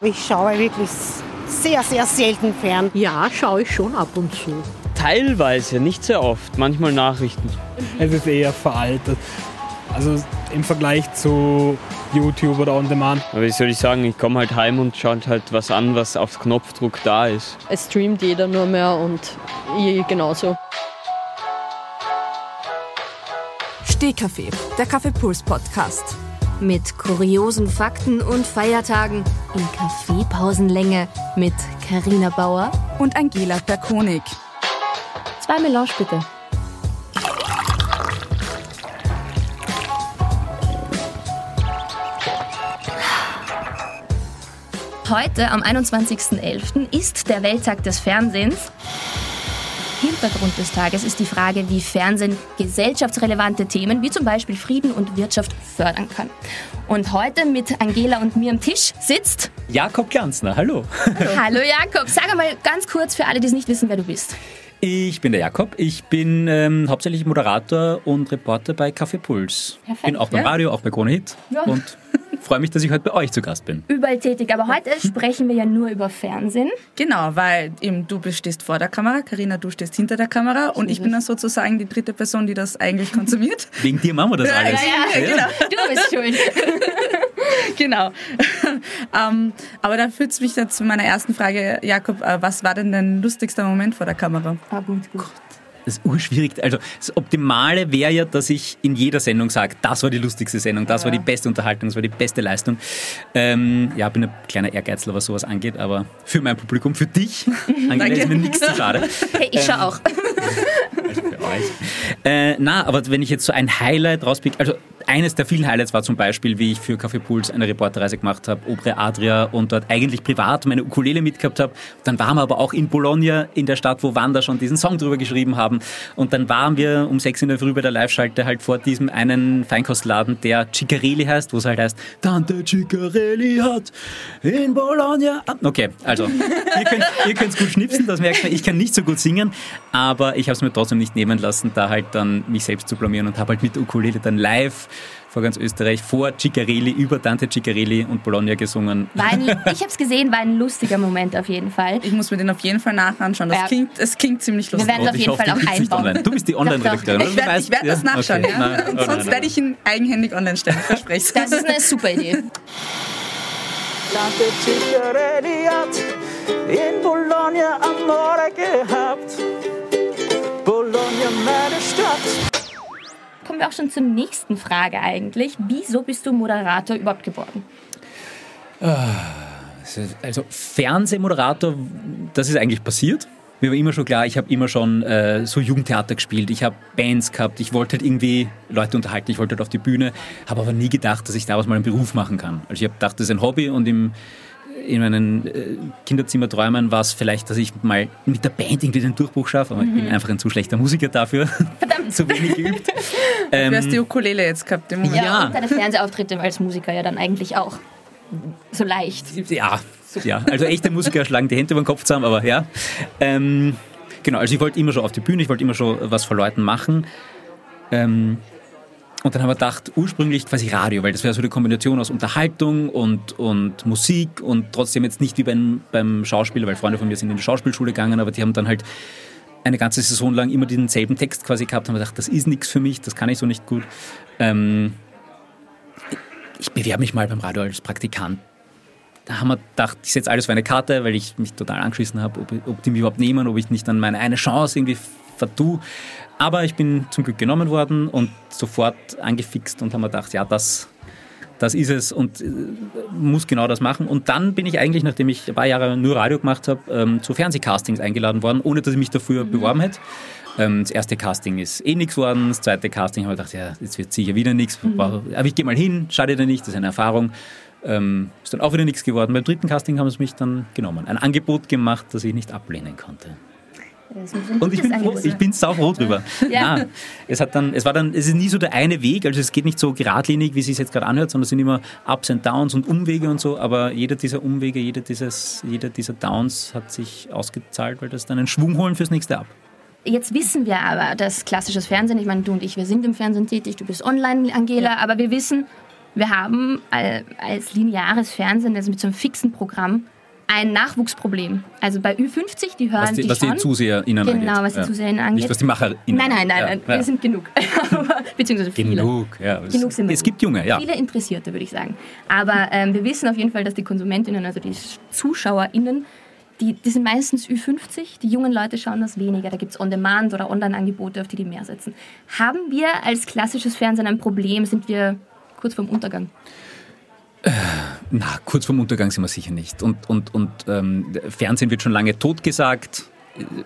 Ich schaue wirklich sehr, sehr selten fern. Ja, schaue ich schon ab und zu. Teilweise, nicht sehr oft. Manchmal Nachrichten. Es ist eher veraltet. Also im Vergleich zu YouTube oder On Demand. Aber wie soll ich sagen, ich komme halt heim und schaue halt was an, was auf Knopfdruck da ist. Es streamt jeder nur mehr und ich genauso. Stehkaffee, der Kaffeepuls Podcast. Mit kuriosen Fakten und Feiertagen in Kaffeepausenlänge mit Karina Bauer und Angela Perkonig. Zwei Melange bitte. Heute, am 21.11., ist der Welttag des Fernsehens. Hintergrund des Tages ist die Frage, wie Fernsehen gesellschaftsrelevante Themen wie zum Beispiel Frieden und Wirtschaft fördern kann. Und heute mit Angela und mir am Tisch sitzt Jakob Glanzner. Hallo. Hallo Jakob. Sag einmal ganz kurz für alle, die es nicht wissen, wer du bist. Ich bin der Jakob. Ich bin ähm, hauptsächlich Moderator und Reporter bei Kaffee Puls. Perfekt, bin auch beim ja. Radio, auch bei Krone Hit. Ja. Und freue mich, dass ich heute bei euch zu Gast bin. Überall tätig, aber heute sprechen wir ja nur über Fernsehen. Genau, weil eben du stehst vor der Kamera, Karina, du stehst hinter der Kamera und ich bin dann sozusagen die dritte Person, die das eigentlich konsumiert. Wegen dir machen wir das alles. Ja, ja, genau. Du bist schuld. genau. ähm, aber da führt es mich dann zu meiner ersten Frage, Jakob, äh, was war denn dein lustigster Moment vor der Kamera? Ah, gut, gut. Das ist urschwierig. Also das Optimale wäre ja, dass ich in jeder Sendung sage, das war die lustigste Sendung, das war die beste Unterhaltung, das war die beste Leistung. Ähm, ja, bin ein kleiner Ehrgeizler, was sowas angeht, aber für mein Publikum, für dich, Angela, ist mir nichts zu schade. Hey, ich schau auch. Also für euch. Äh, na, aber wenn ich jetzt so ein Highlight rauspick, also eines der vielen Highlights war zum Beispiel, wie ich für Café Puls eine Reporterreise gemacht habe, Obre Adria und dort eigentlich privat meine Ukulele mitgehabt habe. Dann waren wir aber auch in Bologna, in der Stadt, wo Wanda schon diesen Song drüber geschrieben haben. Und dann waren wir um sechs in der Früh bei der Live-Schalte halt vor diesem einen Feinkostladen, der Ciccarelli heißt, wo es halt heißt, Tante Ciccarelli hat in Bologna... Okay, also, ihr könnt ihr könnt's gut schnipsen, das merkt man. Ich kann nicht so gut singen, aber ich habe es mir trotzdem nicht nehmen lassen, da halt dann mich selbst zu blamieren und habe halt mit Ukulele dann live vor ganz Österreich vor Ciccarelli über Tante Ciccarelli und Bologna gesungen. War ein, ich habe es gesehen, war ein lustiger Moment auf jeden Fall. Ich muss mir den auf jeden Fall nachanschauen. Das Ja. klingt, es klingt ziemlich Wir lustig. werden es auf ich jeden hoffe, Fall auch einbauen. Du bist die Online-Redakteurin. Ich werde werd das ja, nachschauen, okay. ja. Nein, nein, sonst werde ich ihn eigenhändig online stellen, verspreche Das ist eine super Idee. Tante Ciccarelli hat in Bologna Amore gehabt. Bologna, meine Stadt. Wir auch schon zur nächsten Frage eigentlich. Wieso bist du Moderator überhaupt geworden? Also Fernsehmoderator, das ist eigentlich passiert. Mir war immer schon klar, ich habe immer schon äh, so Jugendtheater gespielt, ich habe Bands gehabt, ich wollte halt irgendwie Leute unterhalten, ich wollte halt auf die Bühne, habe aber nie gedacht, dass ich daraus mal einen Beruf machen kann. Also ich habe gedacht, das ist ein Hobby und im, in meinen äh, Kinderzimmerträumen war es vielleicht, dass ich mal mit der Band irgendwie den Durchbruch schaffe, aber ich bin einfach ein zu schlechter Musiker dafür, zu wenig geübt. Du hast die Ukulele jetzt gehabt im Moment. Ja, Ja. und deine Fernsehauftritte als Musiker ja dann eigentlich auch. So leicht. Ja, ja, also echte Musiker schlagen die Hände über den Kopf zusammen, aber ja. Ähm, genau, also ich wollte immer schon auf die Bühne, ich wollte immer schon was vor Leuten machen. Ähm, und dann haben wir gedacht, ursprünglich quasi Radio, weil das wäre so die Kombination aus Unterhaltung und, und Musik und trotzdem jetzt nicht wie beim, beim Schauspieler, weil Freunde von mir sind in die Schauspielschule gegangen, aber die haben dann halt eine ganze Saison lang immer denselben Text quasi gehabt haben gedacht, das ist nichts für mich, das kann ich so nicht gut. Ähm, ich bewerbe mich mal beim Radio als Praktikant. Da haben wir gedacht, ich setze alles auf eine Karte, weil ich mich total angeschissen habe, ob, ob die mich überhaupt nehmen, ob ich nicht dann meine eine Chance irgendwie vertue. Aber ich bin zum Glück genommen worden und sofort angefixt und haben mir gedacht, ja, das, das ist es und äh, muss genau das machen. Und dann bin ich eigentlich, nachdem ich ein paar Jahre nur Radio gemacht habe, ähm, zu Fernsehcastings eingeladen worden, ohne dass ich mich dafür beworben hätte. Ähm, das erste Casting ist eh nichts worden, das zweite Casting habe ich gedacht, ja, jetzt wird sicher wieder nichts. Aber ich gehe mal hin, schadet ja nicht, das ist eine Erfahrung. Ähm, ist dann auch wieder nichts geworden. Beim dritten Casting haben sie mich dann genommen. Ein Angebot gemacht, das ich nicht ablehnen konnte. Und ich bin, froh, ich bin saufroh drüber. Ja. Nein, es, hat dann, es war dann, es ist nie so der eine Weg, also es geht nicht so geradlinig, wie es sich jetzt gerade anhört, sondern es sind immer Ups und Downs und Umwege und so, aber jeder dieser Umwege, jeder, dieses, jeder dieser Downs hat sich ausgezahlt, weil das dann einen Schwung holen fürs nächste ab. Jetzt wissen wir aber, dass klassisches Fernsehen, ich meine, du und ich, wir sind im Fernsehen tätig, du bist online, Angela, aber wir wissen, Wir haben als lineares Fernsehen, also mit so einem fixen Programm, ein Nachwuchsproblem. Also bei Ü50, die hören Was die, die was die schon. ZuseherInnen angeht. Genau, was die Ja. ZuseherInnen angeht. Nicht, was die MacherInnen Nein, nein, nein, Ja, nein. ja. wir sind genug. Beziehungsweise viele. Genug, ja. Genug sind wir es gibt Junge, ja. Viele Interessierte, würde ich sagen. Aber ähm, wir wissen auf jeden Fall, dass die KonsumentInnen, also die ZuschauerInnen, die, die sind meistens Ü50. Die jungen Leute schauen das weniger. Da gibt es On-Demand- oder Online-Angebote, auf die die mehr setzen. Haben wir als klassisches Fernsehen ein Problem? Sind wir kurz vorm Untergang? Na, kurz vorm Untergang sind wir sicher nicht. Und, und, und ähm, Fernsehen wird schon lange totgesagt.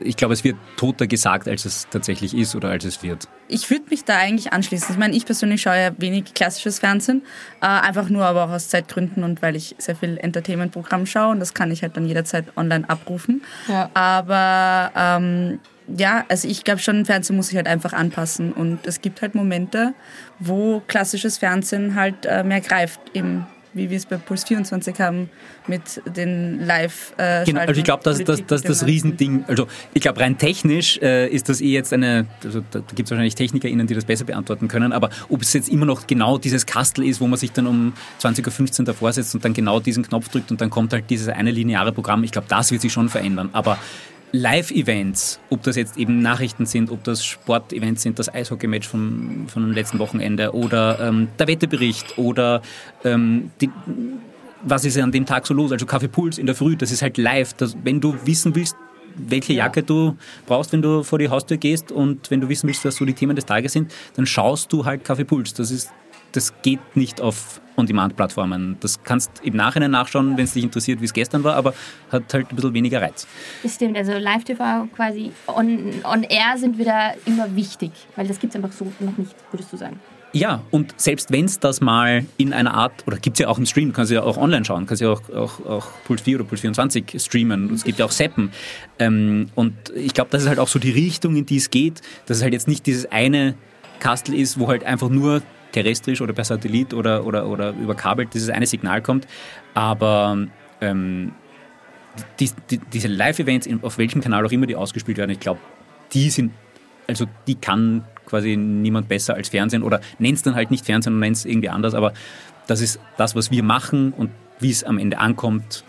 Ich glaube, es wird toter gesagt, als es tatsächlich ist oder als es wird. Ich würde mich da eigentlich anschließen. Ich meine, ich persönlich schaue ja wenig klassisches Fernsehen, äh, einfach nur aber auch aus Zeitgründen und weil ich sehr viel Entertainment-Programm schaue und das kann ich halt dann jederzeit online abrufen. Ja. Aber ähm, ja, also ich glaube schon, Fernsehen muss sich halt einfach anpassen und es gibt halt Momente, wo klassisches Fernsehen halt äh, mehr greift, eben wie wir es bei Puls 24 haben mit den live äh, Genau, also ich glaube, dass, dass, dass das Riesending, also ich glaube rein technisch äh, ist das eh jetzt eine, also da gibt es wahrscheinlich TechnikerInnen, die das besser beantworten können, aber ob es jetzt immer noch genau dieses Kastel ist, wo man sich dann um 20.15 Uhr davor setzt und dann genau diesen Knopf drückt und dann kommt halt dieses eine lineare Programm, ich glaube, das wird sich schon verändern, aber Live-Events, ob das jetzt eben Nachrichten sind, ob das Sportevents sind, das Eishockey-Match vom, vom letzten Wochenende oder ähm, der Wettebericht oder ähm, die, was ist an dem Tag so los? Also Kaffeepuls in der Früh, das ist halt live. Das, wenn du wissen willst, welche Jacke du brauchst, wenn du vor die Haustür gehst und wenn du wissen willst, was so die Themen des Tages sind, dann schaust du halt Kaffeepuls. Das ist das geht nicht auf On-Demand-Plattformen. Das kannst im Nachhinein nachschauen, wenn es dich interessiert, wie es gestern war, aber hat halt ein bisschen weniger Reiz. Das stimmt, also Live-TV quasi on, on air sind wieder immer wichtig, weil das gibt es einfach so noch nicht, würdest du sagen. Ja, und selbst wenn es das mal in einer Art, oder gibt es ja auch im Stream, du kannst ja auch online schauen, kannst ja auch, auch, auch Puls 4 oder Puls 24 streamen, es gibt ja auch Seppen. Ähm, und ich glaube, das ist halt auch so die Richtung, in die es geht, dass es halt jetzt nicht dieses eine Kastel ist, wo halt einfach nur terrestrisch oder per Satellit oder, oder, oder über Kabel dieses eine Signal kommt, aber ähm, die, die, diese Live-Events, auf welchem Kanal auch immer die ausgespielt werden, ich glaube, die sind, also die kann quasi niemand besser als Fernsehen oder nenn's dann halt nicht Fernsehen und nenn's irgendwie anders, aber das ist das, was wir machen und wie es am Ende ankommt,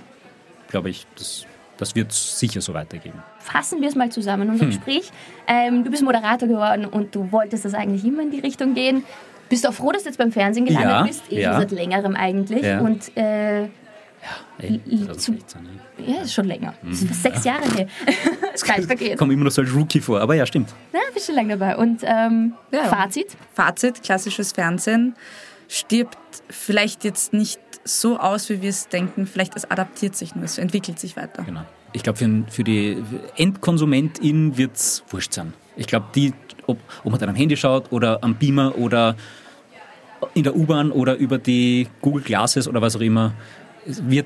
glaube ich, das, das wird sicher so weitergehen. Fassen wir es mal zusammen, unser Hm. Gespräch. Ähm, du bist Moderator geworden und du wolltest das eigentlich immer in die Richtung gehen. Bist du auch froh, dass du jetzt beim Fernsehen gelandet Ja, bist? Eh ja. schon seit längerem eigentlich. Ja. Und äh, Ey, L- 2016, ne? ja, ist schon länger. Das ist Mhm. fast sechs Jahre her. Zeit vergeht. Ich komme immer noch so als Rookie vor, aber ja, stimmt. Ja, bist schon lange dabei. Und ähm, Ja. Fazit? Fazit, klassisches Fernsehen stirbt vielleicht jetzt nicht so aus, wie wir es denken. Vielleicht es adaptiert sich nur, es entwickelt sich weiter. Genau. Ich glaube, für, für die Endkonsumentin wird es wurscht sein. Ich glaube, die, ob, ob man dann am Handy schaut oder am Beamer oder in der U-Bahn oder über die Google Glasses oder was auch immer, wird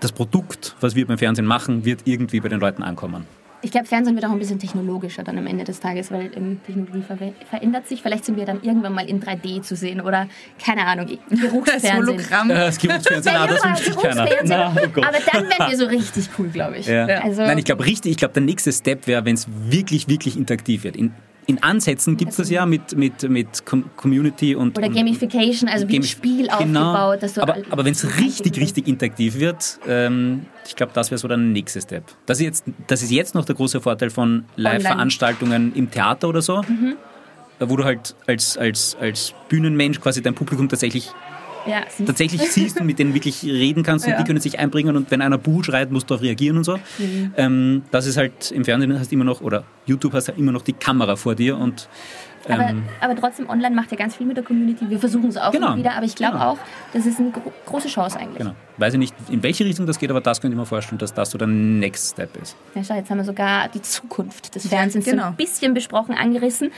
das Produkt, was wir beim Fernsehen machen, wird irgendwie bei den Leuten ankommen. Ich glaube, Fernsehen wird auch ein bisschen technologischer dann am Ende des Tages, weil ähm, Technologie ver verändert sich. Vielleicht sind wir dann irgendwann mal in 3D zu sehen oder, keine Ahnung, Geruchsfernsehen. Hologramm. Äh, das Geruchsfernsehen, ah, das Ja, wünscht sich keiner. Na, oh. Aber dann werden wir so richtig cool, glaube ich. Ja. Also, Nein, ich glaube richtig, ich glaube der nächste Step wäre, wenn es wirklich, wirklich interaktiv wird. In, in Ansätzen gibt es das ja mit, mit, mit Com Community und oder Gamification, also wie ein Spiel Genau. aufgebaut. Dass du aber aber wenn es richtig, richtig interaktiv wird, ähm, ich glaube, das wäre so der nächste Step. Das ist, jetzt, das ist jetzt noch der große Vorteil von Live-Veranstaltungen im Theater oder so, Mhm. wo du halt als, als, als Bühnenmensch quasi dein Publikum tatsächlich Ja, siehst du. tatsächlich siehst und mit denen wirklich reden kannst und Ja. die können sich einbringen und wenn einer Buh schreit, musst du auch reagieren und so. Mhm. Ähm, das ist halt im Fernsehen hast du immer noch, oder YouTube hast du immer noch die Kamera vor dir und Aber, ähm, aber trotzdem, online macht ja ganz viel mit der Community. Wir versuchen es auch Genau. immer wieder, aber ich glaube Genau. auch, das ist eine gro große Chance eigentlich. genau. Weiß ich nicht, in welche Richtung das geht, aber das könnte ich mir vorstellen, dass das so der Next Step ist. Ja, schau, jetzt haben wir sogar die Zukunft des Fernsehens so genau. ein bisschen besprochen, angerissen.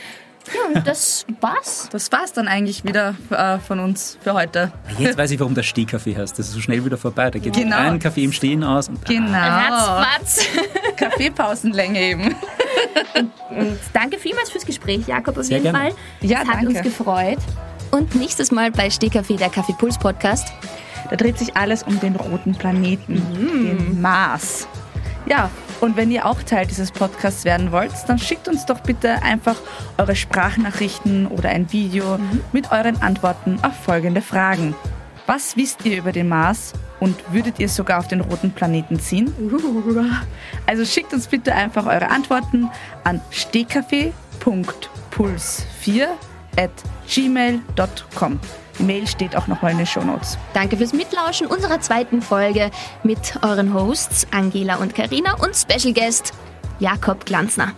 Ja, und das war's. Das war's dann eigentlich wieder äh, von uns für heute. Jetzt weiß ich, warum das Stehkaffee heißt. Das ist so schnell wieder vorbei. Da geht Genau. ein Kaffee im Stehen aus. Und Genau. Ratzfatz. Kaffeepausenlänge eben. Und danke vielmals fürs Gespräch, Jakob, auf Sehr jeden gerne. Fall. Ja, es hat danke. uns gefreut. Und nächstes Mal bei Stehkaffee, der Kaffeepuls Podcast. Da dreht sich alles um den roten Planeten, den Mars. Ja, Und wenn ihr auch Teil dieses Podcasts werden wollt, dann schickt uns doch bitte einfach eure Sprachnachrichten oder ein Video mit euren Antworten auf folgende Fragen. Was wisst ihr über den Mars und würdet ihr sogar auf den roten Planeten ziehen? Also schickt uns bitte einfach eure Antworten an stehkaffee.puls4 at gmail.com. Die Mail steht auch nochmal in den Shownotes. Danke fürs Mitlauschen unserer zweiten Folge mit euren Hosts Angela und Karina und Special Guest Jakob Glanzner.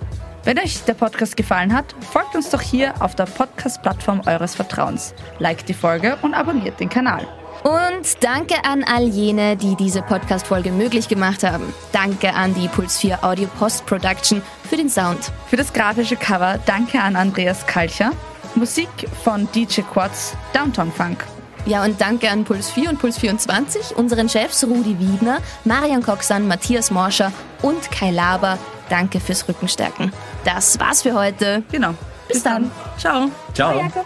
Wenn euch der Podcast gefallen hat, folgt uns doch hier auf der Podcast-Plattform eures Vertrauens. Liked die Folge und abonniert den Kanal. Und danke an all jene, die diese Podcast-Folge möglich gemacht haben. Danke an die Puls 4 Audio Post Production für den Sound. Für das grafische Cover danke an Andreas Kalcher. Musik von DJ Quads Downtown Funk. Ja, und danke an Puls 4 und Puls 24, unseren Chefs Rudi Wiedner, Marian Coxan, Matthias Morscher und Kai Laber. Danke fürs Rückenstärken. Das war's für heute. Genau. Bis, dann. Ciao. Ciao. Jakob.